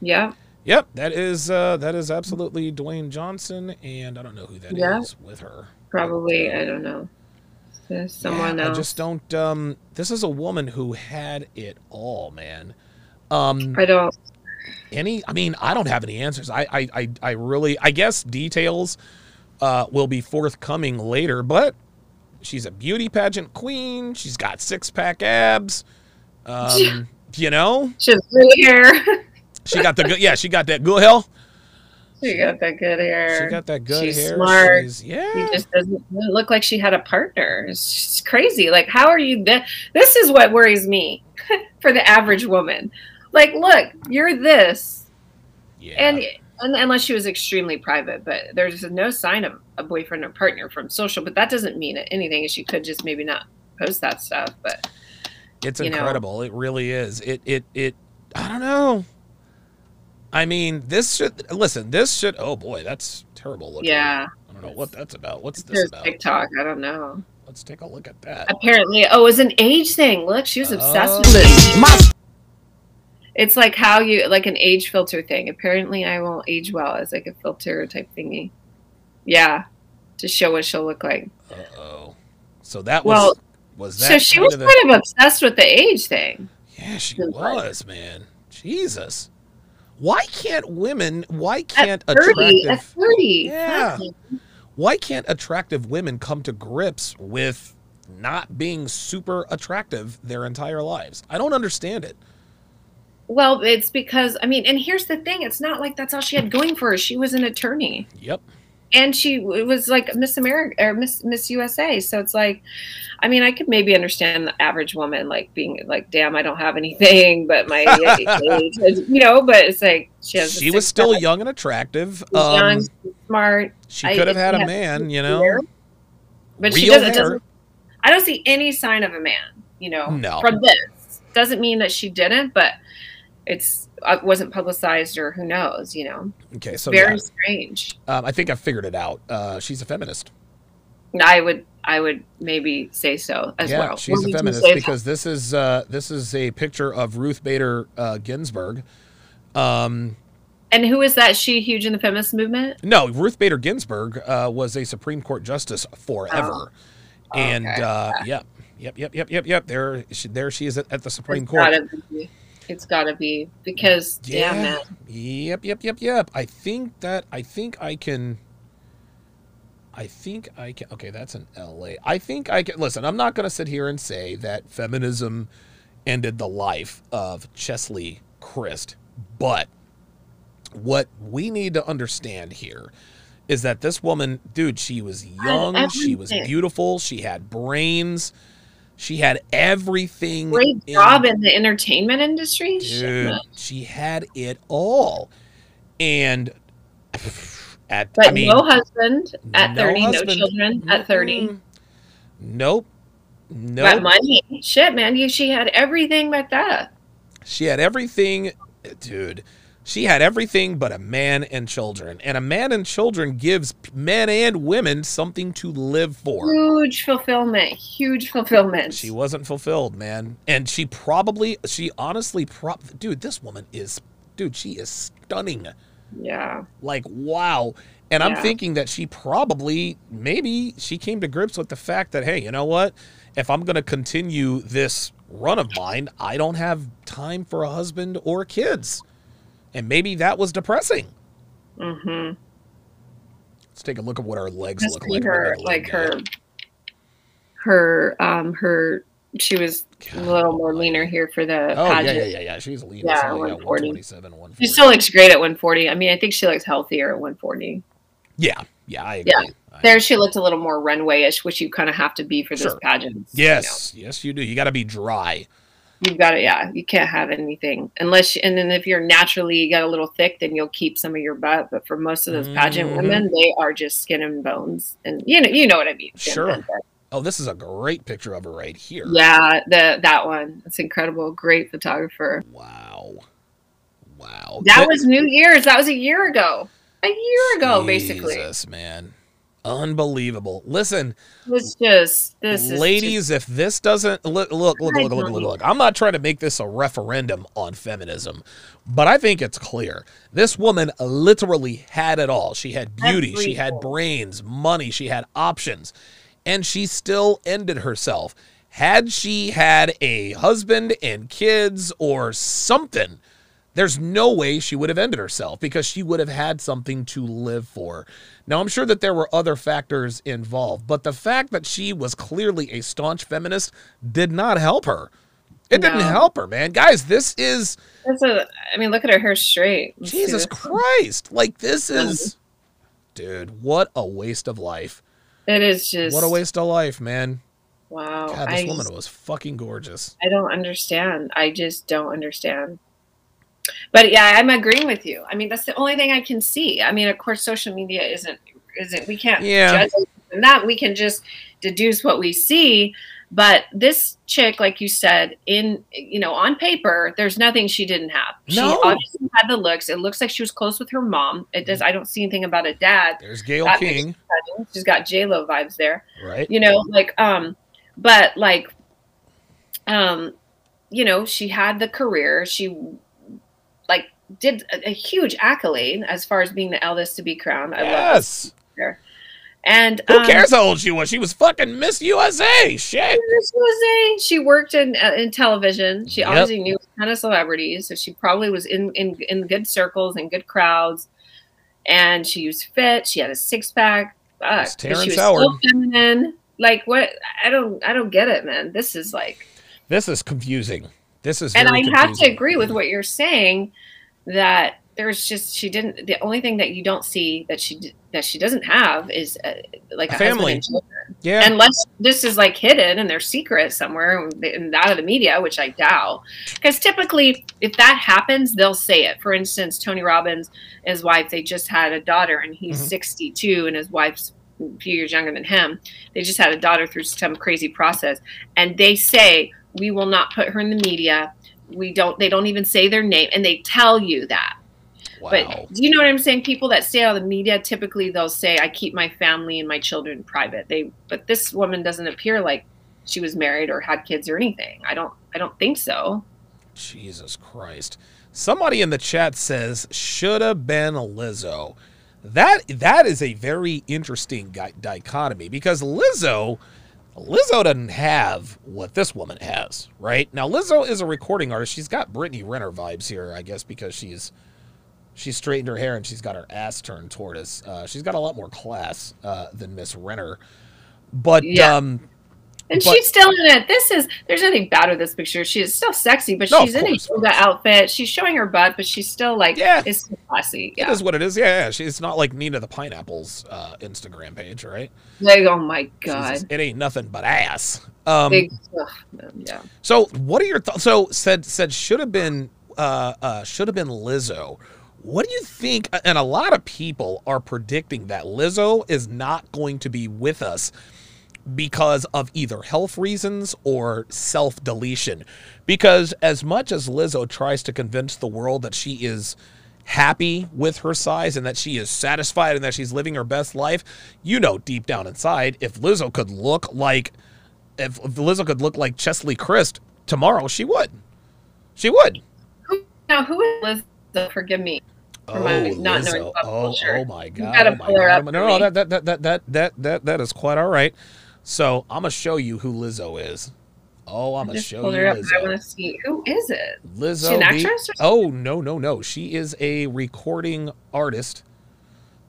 yeah Yep, that is uh that is absolutely Dwayne Johnson, and I don't know who that is Yeah. with her. probably uh, i don't know There's someone yeah, else I just don't. Um, this is a woman who had it all, man. Um, i don't. any i mean i don't have any answers. I i i, I really i guess details uh will be forthcoming later but she's a beauty pageant queen. She's got six-pack abs. Um you know? She has good hair. She got the good yeah she got that good hell she got that good hair she got that good She's hair smart. she's She yeah just doesn't look like she had a partner. It's crazy. Like, how are you? Th- this is what worries me for the average woman. Like, look, you're this, yeah and, and unless she was extremely private, but there's no sign of a boyfriend or partner from social. But that doesn't mean anything. She could just maybe not post that stuff. But it's you know. incredible it really is it it it i don't know i mean this should listen this should oh boy that's terrible looking yeah, i don't know what that's about what's this there's about TikTok. I don't know. let's take a look at that Apparently, oh, it was an age thing. Look, she was obsessed Oh. with it. It's like how you like an age filter thing. Apparently, I won't age well as like a filter type thingy. Yeah, to show what she'll look like. Uh-oh. So that was Well, was that So she kind was of kind of obsessed with the age thing. Yeah, she was, man. Jesus. Why can't women why can't At thirty, at attractive thirty. Yeah. Fuck. why can't attractive women come to grips with not being super attractive their entire lives? I don't understand it. Well, it's because I mean, and here's the thing: it's not like that's all she had going for her. She was an attorney, Yep. And she was like Miss America or Miss Miss USA. So it's like, I mean, I could maybe understand the average woman like being like, "Damn, I don't have anything," but my age, you know. But it's like she has. She was still pack, young and attractive. she's young, Um, she's smart, she could have had a man, you hair, know. but she Real doesn't, doesn't. I don't see any sign of a man. You know, No. from this doesn't mean that she didn't, but it's it wasn't publicized or who knows. You know, Okay, so very yeah, strange. um, I think I figured it out. Uh, she's a feminist. I would I would maybe say so as yeah, well. she's What a feminist because this is uh, this is a picture of Ruth Bader uh, Ginsburg. Um, And who is that? She huge in the feminist movement? No, Ruth Bader Ginsburg uh, was a Supreme Court justice forever, Oh. and Okay. uh, yep, yep, yep, yep, yep, yep. There, she, there she is at, at the Supreme Court. It's gotta be because damn it. Yep, yep, yep, yep. I think that I think I can. I think I can. Okay, that's an L.A. I think I can. Listen, I'm not going to sit here and say that feminism ended the life of Cheslie Kryst, but what we need to understand here is that this woman, dude, she was young, she was beautiful, she had brains, she had everything. Great in- job in the entertainment industry. Dude, she had it all. And at But I mean, no husband at no 30, husband. no children at 30. Mm-mm. Nope. But money. Shit, man. You, she had everything but that. She had everything, dude. She had everything but a man and children. And a man and children gives men and women something to live for. Huge fulfillment. Huge fulfillment. She wasn't fulfilled, man. And she probably, she honestly, prop, dude, this woman is, dude, she is stunning. yeah. like wow and i'm thinking that she probably maybe she came to grips with the fact that hey you know what if i'm going to continue this run of mine i don't have time for a husband or kids and maybe that was depressing Mm-hmm. let's take a look at what our legs Just look like her, like her, her, um, her. She was a little more leaner here for the oh yeah pageant. yeah yeah yeah she's lean Yeah, yeah, 140. 140 She still looks great at 140. I mean, I think she looks healthier at 140. yeah yeah i agree Yeah. I- There, she looked a little more runway-ish, which you kind of have to be for this Sure. pageant. yes yes you do you got to be dry You've got to, yeah. You can't have anything unless, you, and then if you're naturally you got a little thick, then you'll keep some of your butt. But for most of those pageant Mhm. women, they are just skin and bones, and you know, you know what I mean. Sure. oh this is a great picture of her right here Yeah, the that one. It's incredible. Great photographer. wow wow That was New Year's. That was a year ago. A year ago, basically. Jesus, man. Unbelievable. Listen, was just this is ladies, if this doesn't look, look, look, look, look, look, look. I'm not trying to make this a referendum on feminism, but I think it's clear. This woman literally had it all. She had beauty, she had brains, money, she had options, and she still ended herself. Had she had a husband and kids or something, there's no way she would have ended herself because she would have had something to live for. Now, I'm sure that there were other factors involved, but the fact that she was clearly a staunch feminist did not help her. It didn't help her, man. Guys, this is That's a, I mean, look at her hair straight. Let's Jesus. Christ. Like, this is, dude, what a waste of life. It is just What a waste of life, man. Wow. God, this I, woman was fucking gorgeous. I don't understand. I just don't understand. But yeah, I'm agreeing with you. I mean, that's the only thing I can see. I mean, of course, social media isn't isn't we can't Yeah. judge from that. We can just deduce what we see. But this chick, like you said, in you know, on paper, there's nothing she didn't have. She obviously had the looks. It looks like she was close with her mom. It does. I don't see anything about a dad. There's Gayle That King, She's got J Lo vibes there right? you know like um but like um you know she had the career she did a, a huge accolade as far as being the eldest to be crowned i love Yes. this and Who um, cares how old she was? She was fucking Miss USA. Shit. Miss USA, she worked in uh, in television. She Yep. obviously knew a ton of celebrities, so she probably was in in in good circles and good crowds. And she was fit. She had a six pack. But she was Howard. so feminine. Like what? I don't. I don't get it, man. This is like. This is confusing. This is and I very have to agree with what you're saying that there's just she didn't the only thing that you don't see that she that she doesn't have is uh, like A a, family. and children. Yeah. unless this is like hidden and they're secret somewhere and out of the media which i doubt because typically if that happens they'll say it for instance tony robbins and his wife they just had a daughter and he's Mhm. 62 and his wife's a few years younger than him they just had a daughter through some crazy process and they say we will not put her in the media we don't they don't even say their name and they tell you that wow. but do you know what I'm saying? People that stay out of the media typically they'll say, "I keep my family and my children private." They, but this woman doesn't appear like she was married or had kids or anything. I don't, I don't think so. Jesus Christ. Somebody in the chat says should have been Lizzo. That that is a very interesting dichotomy because Lizzo Lizzo doesn't have what this woman has, right? Now Lizzo is a recording artist. She's got Brittany Renner vibes here, I guess, because she's she's straightened her hair and she's got her ass turned toward us. Uh, she's got a lot more class uh, than Miss Renner, but Yeah. um, And But- she's still in it. This is there's nothing bad with this picture. She is still sexy, but No, she's in a course, yoga outfit. She's showing her butt, but she's still like Yeah. it's classy. it Yeah. is what it is. Yeah, yeah. She, it's not like Nina the Pineapple's uh, Instagram page, right? Like, oh my god. just- it ain't nothing but ass. Um, Big, ugh, yeah. So, what are your thoughts? So, said said should have been uh, uh, should have been Lizzo. What do you think? And a lot of people are predicting that Lizzo is not going to be with us because of either health reasons or self deletion. Because as much as Lizzo tries to convince the world that she is happy with her size and that she is satisfied and that she's living her best life, you know deep down inside, if Lizzo could look like if, if Lizzo could look like Cheslie Kryst tomorrow, she would. She would. Now who is Lizzo? Forgive me. My oh, not Lizzo. Oh, oh my god. gotta oh my pull her god. up oh No, no, that, that, that, that, that, that, that is quite all right. So I'm gonna show you who Lizzo is. Oh, I'm gonna show you up. I Lizzo. want to see who is it? Lizzo. She an actress or oh no, no, no. She is a recording artist.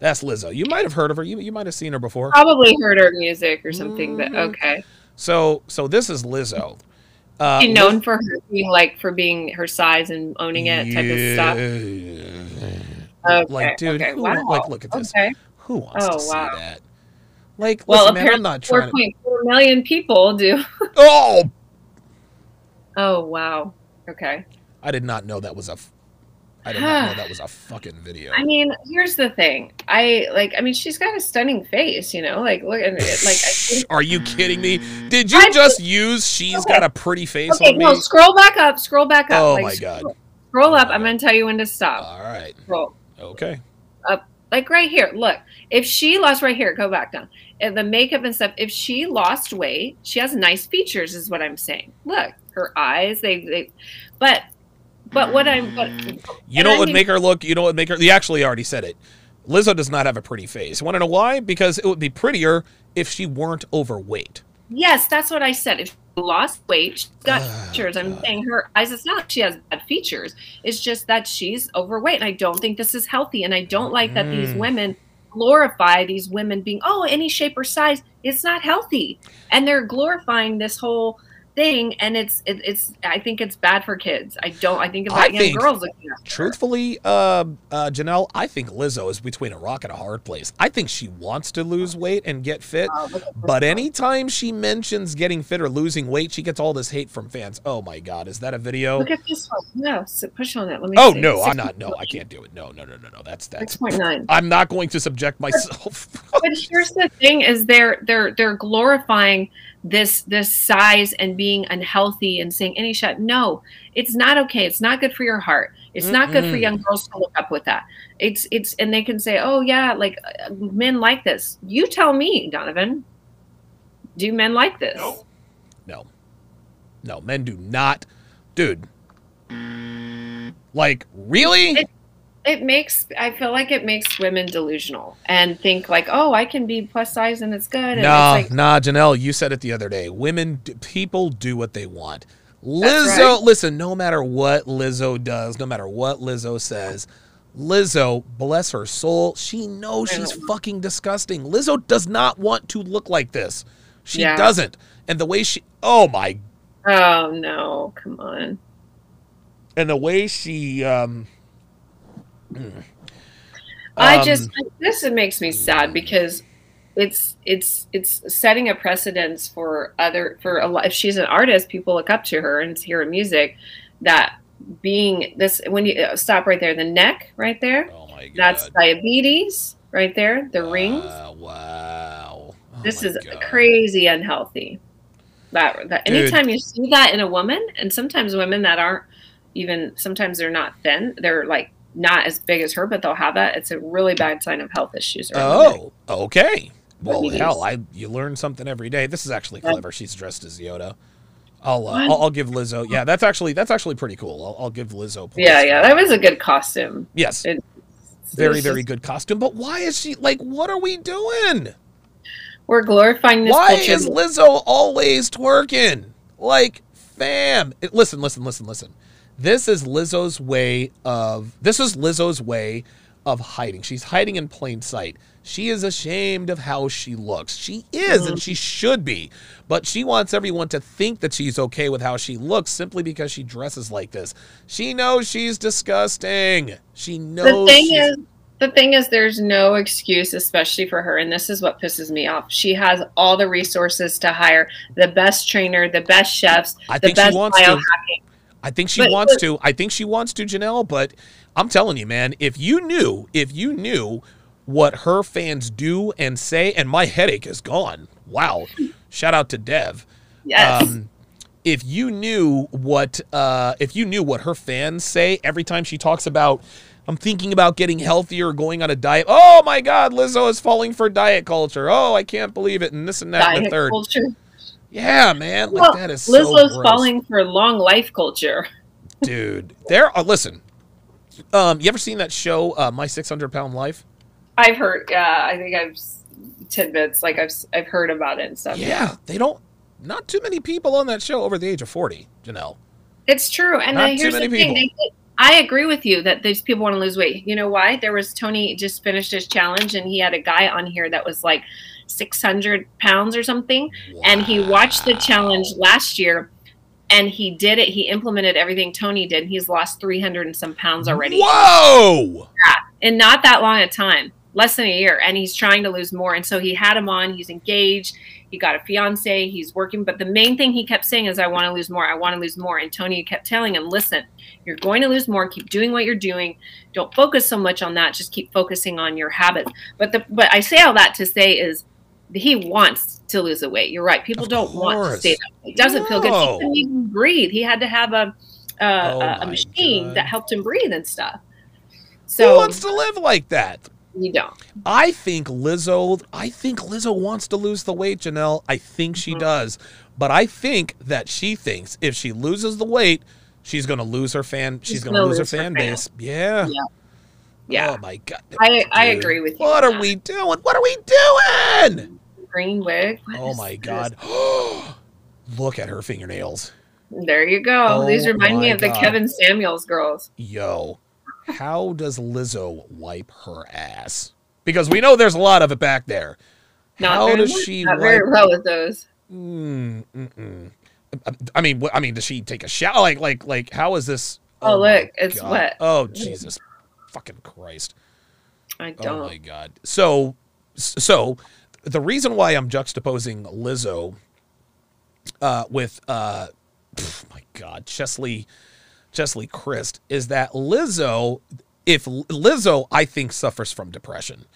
That's Lizzo. You might have heard of her. You, you might have seen her before. Probably heard her music or something. But Mhm. okay, So, so this is Lizzo. Uh, she Liz- known for her being like for being her size and owning it type of stuff. Okay, Like, dude, okay, wow. like, look at this. Okay. Who wants Oh, to see that? Like, Well, listen, man, I'm apparently, not four trying point four million people do. Oh, Oh wow. Okay. I did not know that was a. f- I did not know that was a fucking video. I mean, here's the thing. I like. I mean, she's got a stunning face. You know, like look at it. Like I think. Are you kidding me? Did you I just use "She's Okay. got a pretty face" Okay, on me? no. Scroll back up. Scroll back up. Oh like, my scroll- God. Scroll Oh up. I'm gonna tell you when to stop. All right. Scroll. Okay. like right here look if she lost right here go back down and the makeup and stuff if she lost weight she has nice features is what i'm saying look her eyes they they but but what i'm but You And know I what would mean- make her look? You know what make her? You actually already said it. Lizzo does not have a pretty face. Want to know why? Because it would be prettier if she weren't overweight. yes that's what i said if she lost weight she's got Oh, features i'm God. saying her eyes it's not she has bad features it's just that she's overweight and i don't think this is healthy and i don't like that these Mm. women glorify these women being oh any shape or size it's not healthy. And they're glorifying this whole thing and it's it, it's i think it's bad for kids i don't i think I about young think- girls looking at her. Truthfully, uh, uh, Jennelle, I think Lizzo is between a rock and a hard place. I think she wants to lose weight and get fit, Oh, look at this but anytime she mentions getting fit or losing weight, she gets all this hate from fans. Oh my God, is that a video? look at this one no so push on it let me Oh see. no, I'm not. No, I can't do it. No, no, no, no, no. That's that's. 6.9 I'm not going to subject myself. but here's the thing is they're they're they're glorifying this this size and being unhealthy and saying any shot. No it's not okay. It's not good for your heart. It's not good for young girls to look up with that. It's it's and they can say oh yeah like uh, men like this. You tell me donovan. Do men like this? No. No, men do not. Dude. Like, really? It- it makes i feel like it makes women delusional and think like oh i can be plus size and it's good and Nah, it's like nah, Jennelle, you said it the other day. Women, people do what they want. Lizzo, right. listen, no matter what Lizzo does, no matter what Lizzo says, Lizzo, bless her soul, she knows she's fucking disgusting. Lizzo does not want to look like this. She Yeah. doesn't. And the way she, oh my, oh no come on and the way she, um, mm. I Um, just this it makes me sad because it's it's it's setting a precedence for other for a lot. If she's an artist, people look up to her and hear her music. That being this when you uh, stop right there, the neck right there, oh my god. that's diabetes right there. The rings. Uh, wow. Oh This is God. crazy unhealthy. That that Dude. anytime you see that in a woman, and sometimes women that aren't even sometimes they're not thin, they're like not as big as her, but they'll have that. It's a really bad sign of health issues. around the neck. Oh, okay. Well, hell, I you learn something every day. This is actually clever. She's dressed as Yoda. I'll, uh, I'll I'll give Lizzo. Yeah, that's actually that's actually pretty cool. I'll, I'll give Lizzo. Yeah, yeah, that was a good costume. yes, It- very very good costume. But why is she like? What are we doing? We're glorifying this Why culture. is Lizzo always twerking? Like, fam, it- listen, listen, listen, listen. This is Lizzo's way of. This is Lizzo's way of hiding. She's hiding in plain sight. She is ashamed of how she looks. She is, and she should be. But she wants everyone to think that she's okay with how she looks simply because she dresses like this. She knows she's disgusting. She knows. the thing is the thing is there's no excuse especially for her and this is what pisses me off she has all the resources to hire the best trainer the best chefs I the think she best wants to. I think she But- wants but- to. I think she wants to, Jennelle. But I'm telling you, man, if you knew, if you knew what her fans do and say, and my headache is gone. Wow. Shout out to Dev. yes Um, if you knew what, uh, if you knew what her fans say every time she talks about, I'm thinking about getting healthier, going on a diet. Oh my God, Lizzo is falling for diet culture. Oh, I can't believe it, and this and that and the third. culture Yeah, man, like well, that is so lizzo's gross. falling for long life culture dude. There are listen. Um, you ever seen that show, uh, My Six Hundred Pound Life? i've heard yeah i think i've tidbits like i've i've heard about it and stuff Yeah, they don't. Not too many people on that show over the age of forty. Jennelle. It's true. And Not uh, here's the thing. They, I agree with you that these people want to lose weight. You know why? There was Tony just finished his challenge and he had a guy on here that was like 600 pounds or something. And he watched the challenge last year and he did it. He implemented everything Tony did. He's lost 300 and some pounds already Whoa! Yeah, in not that long a time, less than a year. And he's trying to lose more. And so he had him on. He's engaged. He got a fiance. He's working. But the main thing he kept saying is, I want to lose more. I want to lose more. And Tony kept telling him, listen, you're going to lose more. Keep doing what you're doing. Don't focus so much on that. Just keep focusing on your habits. But the but I say all that to say is he wants to lose the weight. You're right. People Of don't want to course. stay that way. It doesn't feel good. He couldn't even breathe. He had to have a a, Oh a- machine God. that helped him breathe and stuff. So Who wants to live like that? you don't. I think Lizzo. I think Lizzo wants to lose the weight, Jennelle. I think she Mhm. does, but I think that she thinks if she loses the weight, she's going to lose her fan. She's, She's going to gonna lose her lose her fan fan. base. Yeah. Yeah. Yeah. Oh my god. I, I agree with you. What are that. we doing? What are we doing? Green wig. What Oh my god. Look at her fingernails. There you go. Oh These remind me of the Kevin Samuels girls. Yo, how does Lizzo wipe her ass? Because we know there's a lot of it back there. Not how very does she Not wipe? very well with those. Mm, mm-mm. I mean, what, I mean, does she take a shower? Like, like, like, how is this? Oh, my look, it's God. wet. Oh, Jesus, fucking Christ! I Oh don't. Oh my God! So, so the reason why I'm juxtaposing Lizzo uh, with, uh, pff, my God, Cheslie, Cheslie Kryst is that Lizzo, if Lizzo, I think suffers from depression.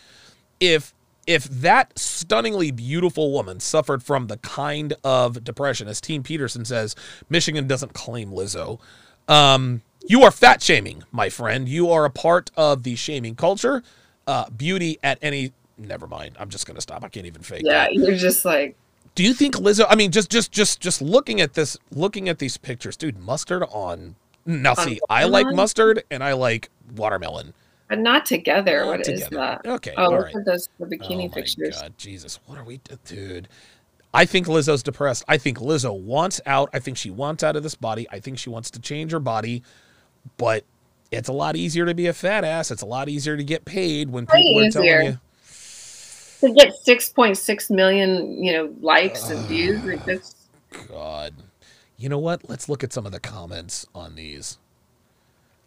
If if that stunningly beautiful woman suffered from the kind of depression, as Team Peterson says, Michigan doesn't claim Lizzo. Um, you are fat shaming, my friend. You are a part of the shaming culture. Uh, beauty at any. Never mind. I'm just gonna stop. I can't even fake it. Yeah, that. you're just like, Do you think Lizzo? I mean, just just just just looking at this, looking at these pictures, dude. Mustard on. Now, On see, I like mustard and I like watermelon. but not together. Not What is together. that? Okay, Oh, look right. at those the Oh bikini my pictures. God, Jesus, what are we, dude? I think Lizzo's depressed. I think Lizzo wants out. I think she wants out of this body. I think she wants to change her body, but it's a lot easier to be a fat ass. It's a lot easier to get paid when Way people are easier. telling you. To get 6.6 million, you know, likes and views, like this. God, you know what? Let's look at some of the comments on these.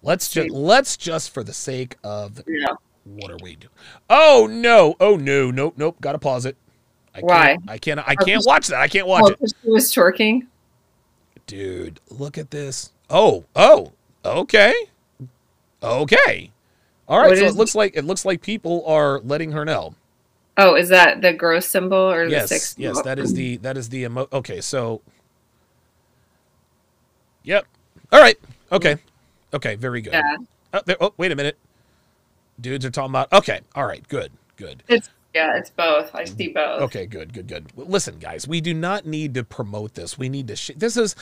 Let's just let's just for the sake of Yeah. what are we doing? Oh no! Oh no! Nope! Nope! Gotta pause it. I Why? Can't, I can't. I can't watch that. I can't watch Oh, it. she was twerking. Dude, look at this. Oh, oh, okay. Okay. All right, What so it looks like it looks like people are letting her know. Oh, is that the gross symbol or the Yes, six? yes, that is the that is the emo Okay, so Yep. All right. Okay. Okay, very good. Yeah. Oh, there, oh, wait a minute. Dudes are talking about Okay. All right, good. Good. It's Yeah, it's both. I see mm-hmm. both. Okay, good, good, good. Listen, guys, we do not need to promote this. We need to. Sh- this is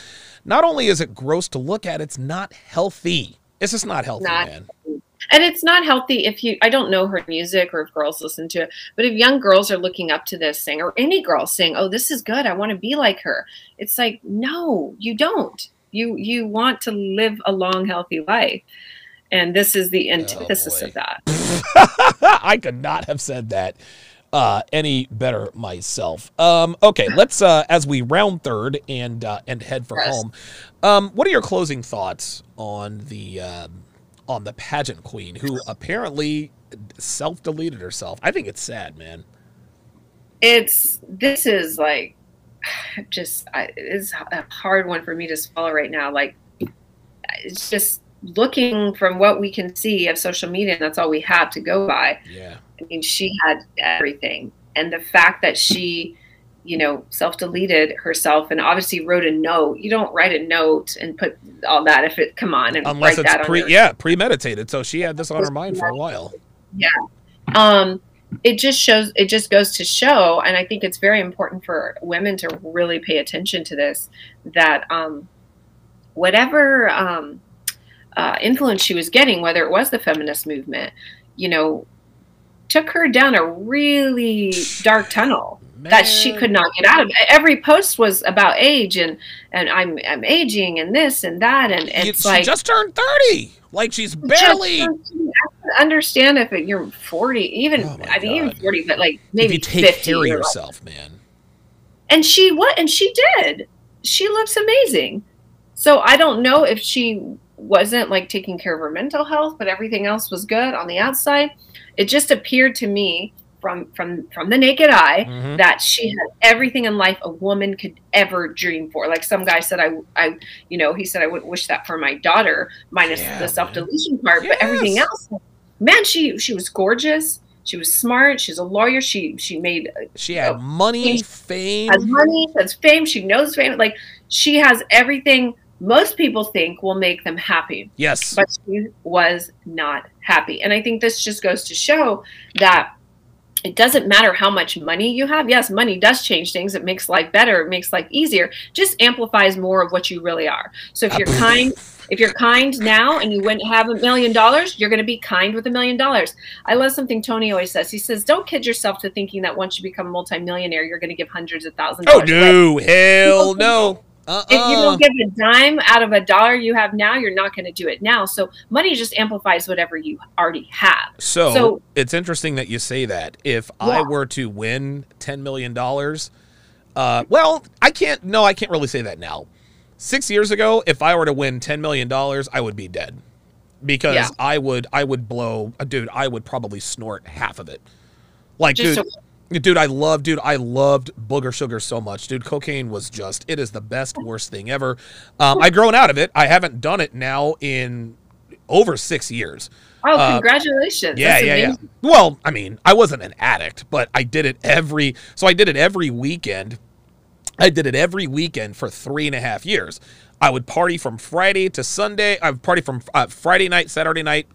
not only is it gross to look at, it's not healthy. It's just not healthy, Not- man. And it's not healthy if you I don't know her music or if girls listen to it, but if young girls are looking up to this thing or any girl saying, "Oh, this is good. I want to be like her." It's like, "No, you don't. You you want to live a long healthy life." And this is the antithesis boy. of that. I could not have said that uh, any better myself. Um, okay, let's uh, as we round third and uh, and head for Yes. home. Um, what are your closing thoughts on the um, on the pageant queen who apparently self deleted herself? I think it's sad, man. it's this is like just I, it's a hard one for me to swallow right now like it's just looking from what we can see of social media and that's all we have to go by Yeah, i mean she had everything and the fact that she you know self-deleted herself and obviously wrote a note you don't write a note and put all that if it come on and unless write it's pre yeah premeditated. So she had this on her mind for a while. Yeah, um it just shows it just goes to show and i think it's very important for women to really pay attention to this that um whatever um uh, influence she was getting whether it was the feminist movement you know took her down a really dark tunnel that she could not get out of every post was about age and and i'm i'm aging and this and that and it's she like just turned thirty. Like she's barely. just understand if it, you're 40 even Oh i mean even. 40 but like if maybe you take 50 care of you're like- yourself, man. and she what and she did she looks amazing so i don't know if she wasn't like taking care of her mental health but everything else was good on the outside it just appeared to me from from from the naked eye Mhm. that she had everything in life a woman could ever dream for. Like some guy said, I, I, you know, he said I would wish that for my daughter, minus Yeah, the self deletion part, Yes. but everything else, man, she she was gorgeous. She was smart. She's a lawyer. She she made She had Oh, money, she fame. has money, has fame. She knows fame. Like she has everything most people think will make them happy yes. but she was not happy. And I think this just goes to show that it doesn't matter how much money you have. Yes, money does change things. It makes life better. It makes life easier. Just amplifies more of what you really are. So if you're kind, if you're kind now and you wouldn't have a million dollars, you're going to be kind with a million dollars. I love something Tony always says. He says, "Don't kid yourself to thinking that once you become a multimillionaire, you're going to give hundreds of thousands." Oh dollars away." no, hell no. Uh if you don't give a dime out of a dollar you have now, you're not going to do it now. So money just amplifies whatever you already have. So, so- it's interesting that you say that. If I were to win ten million dollars, uh, well, I can't. No, I can't really say that now. Six years ago, if I were to win ten million dollars, I would be dead because Yeah. I would I would blow, dude. I would probably snort half of it. Like, Just dude, Dude, I love, dude, I loved booger sugar so much, dude. Cocaine was just, it is the best, worst thing ever. Um, I grown out of it. I haven't done it now in over six years. Oh, Uh, congratulations! Yeah, That's yeah, yeah. Well, I mean, I wasn't an addict, but I did it every, so I did it every weekend. I did it every weekend for three and a half years. I would party from Friday to Sunday. I would party from uh, Friday night, Saturday night,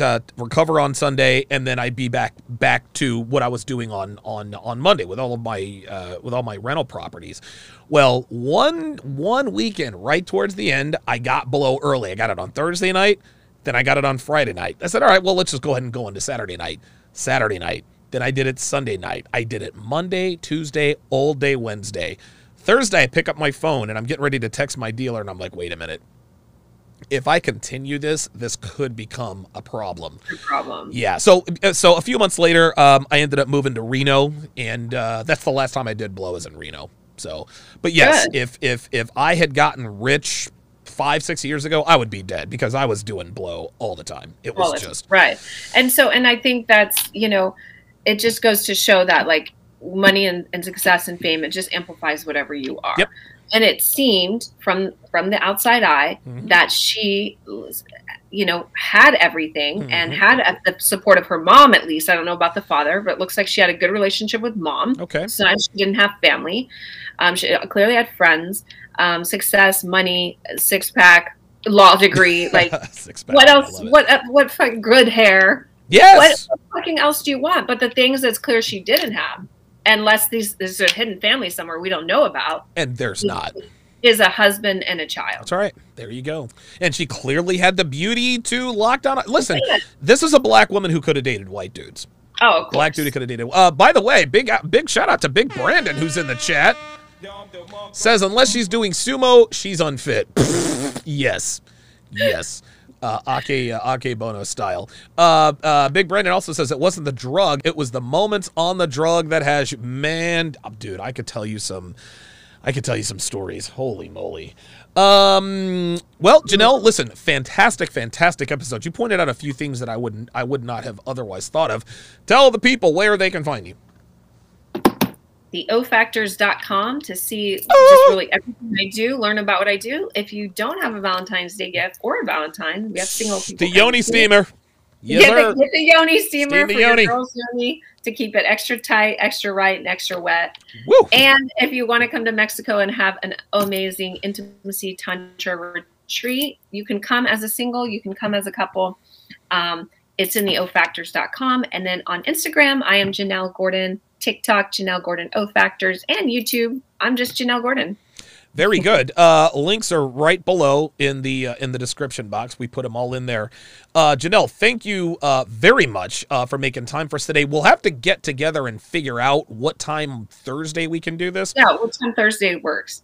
uh, recover on Sunday, and then I'd be back back to what I was doing on on on Monday with all of my uh, with all my rental properties. Well, one one weekend right towards the end, I got below early. I got it on Thursday night, then I got it on Friday night. I said, all right, well, let's just go ahead and go into Saturday night. Saturday night. Then I did it Sunday night. I did it Monday, Tuesday, all day Wednesday. Thursday, I pick up my phone and I'm getting ready to text my dealer, and I'm like, wait a minute. If I continue this, this could become a problem. Problem. Yeah. So, uh, so a few months later, um, I ended up moving to Reno, and uh, that's the last time I did blow is in Reno. So, but yes, Good. if if if I had gotten rich five six years ago, I would be dead because I was doing blow all the time. It was Well, just right. And so, and I think that's you know, it just goes to show that like money and, and success and fame, it just amplifies whatever you are. Yep. And it seemed from from the outside eye Mhm. that she, you know, had everything and Mhm. had uh, the support of her mom at least. I don't know about the father, but it looks like she had a good relationship with mom. okay. So she didn't have family. Um, she clearly had friends, um, success, money, six pack, law degree. Like Six pack, what else? What uh, what good hair? Yes. What fucking else do you want? But the things that's clear she didn't have, unless these there's a hidden family somewhere we don't know about, And there's not. is a husband and a child. That's all right. There you go. And she clearly had the beauty to lock down. Listen, this is a black woman who could have dated white dudes. Oh, of Black dude could have dated. Uh, by the way, big big shout out to Big Brandon who's in the chat. Says unless she's doing sumo, she's unfit. yes, yes. Uh, Ake uh, Akebono style. Uh, uh, Big Brandon also says it wasn't the drug; it was the moments on the drug that has you. Man, dude, I could tell you some. I could tell you some stories. Holy moly. Um, well, Jennelle, listen, fantastic, fantastic episode. You pointed out a few things that I wouldn't, I would not have otherwise thought of. Tell the people where they can find you. theofactors.com to see Oh. just really everything I do, learn about what I do. If you don't have a Valentine's Day gift or a Valentine, we have single people. The Yoni steamer. Yes, get, the, get the Yoni steamer Steam the for Yoni. your girl's Yoni to keep it extra tight, extra right, and extra wet. Woo. And if you want to come to Mexico and have an amazing intimacy tantra retreat, you can come as a single, you can come as a couple. Um, it's in the ofactors.com. And then on Instagram, I am Jennelle Gordon, TikTok, Jennelle Gordon O Factors, and YouTube, I'm just Jennelle Gordon. Very good. Uh, links are right below in the uh, in the description box. We put them all in there. Uh, Jennelle, thank you uh, very much uh, for making time for us today. We'll have to get together and figure out what time Thursday we can do this. Yeah, what time Thursday works?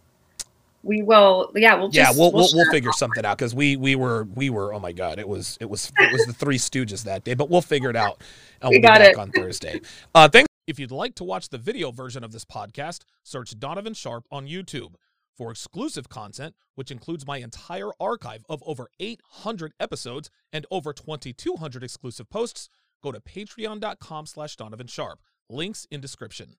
We will, yeah, we'll yeah, just, we'll we'll, we'll share. figure something out because we we were we were oh my god it was it was it was the Three Stooges that day, but we'll figure it out and We we'll be back it. on Thursday. Uh, thanks. If you'd like to watch the video version of this podcast, search Donovan Sharpe on YouTube. For exclusive content, which includes my entire archive of over 800 episodes and over 2,200 exclusive posts, go to patreon.com slash Donovan Sharpe. Links in description.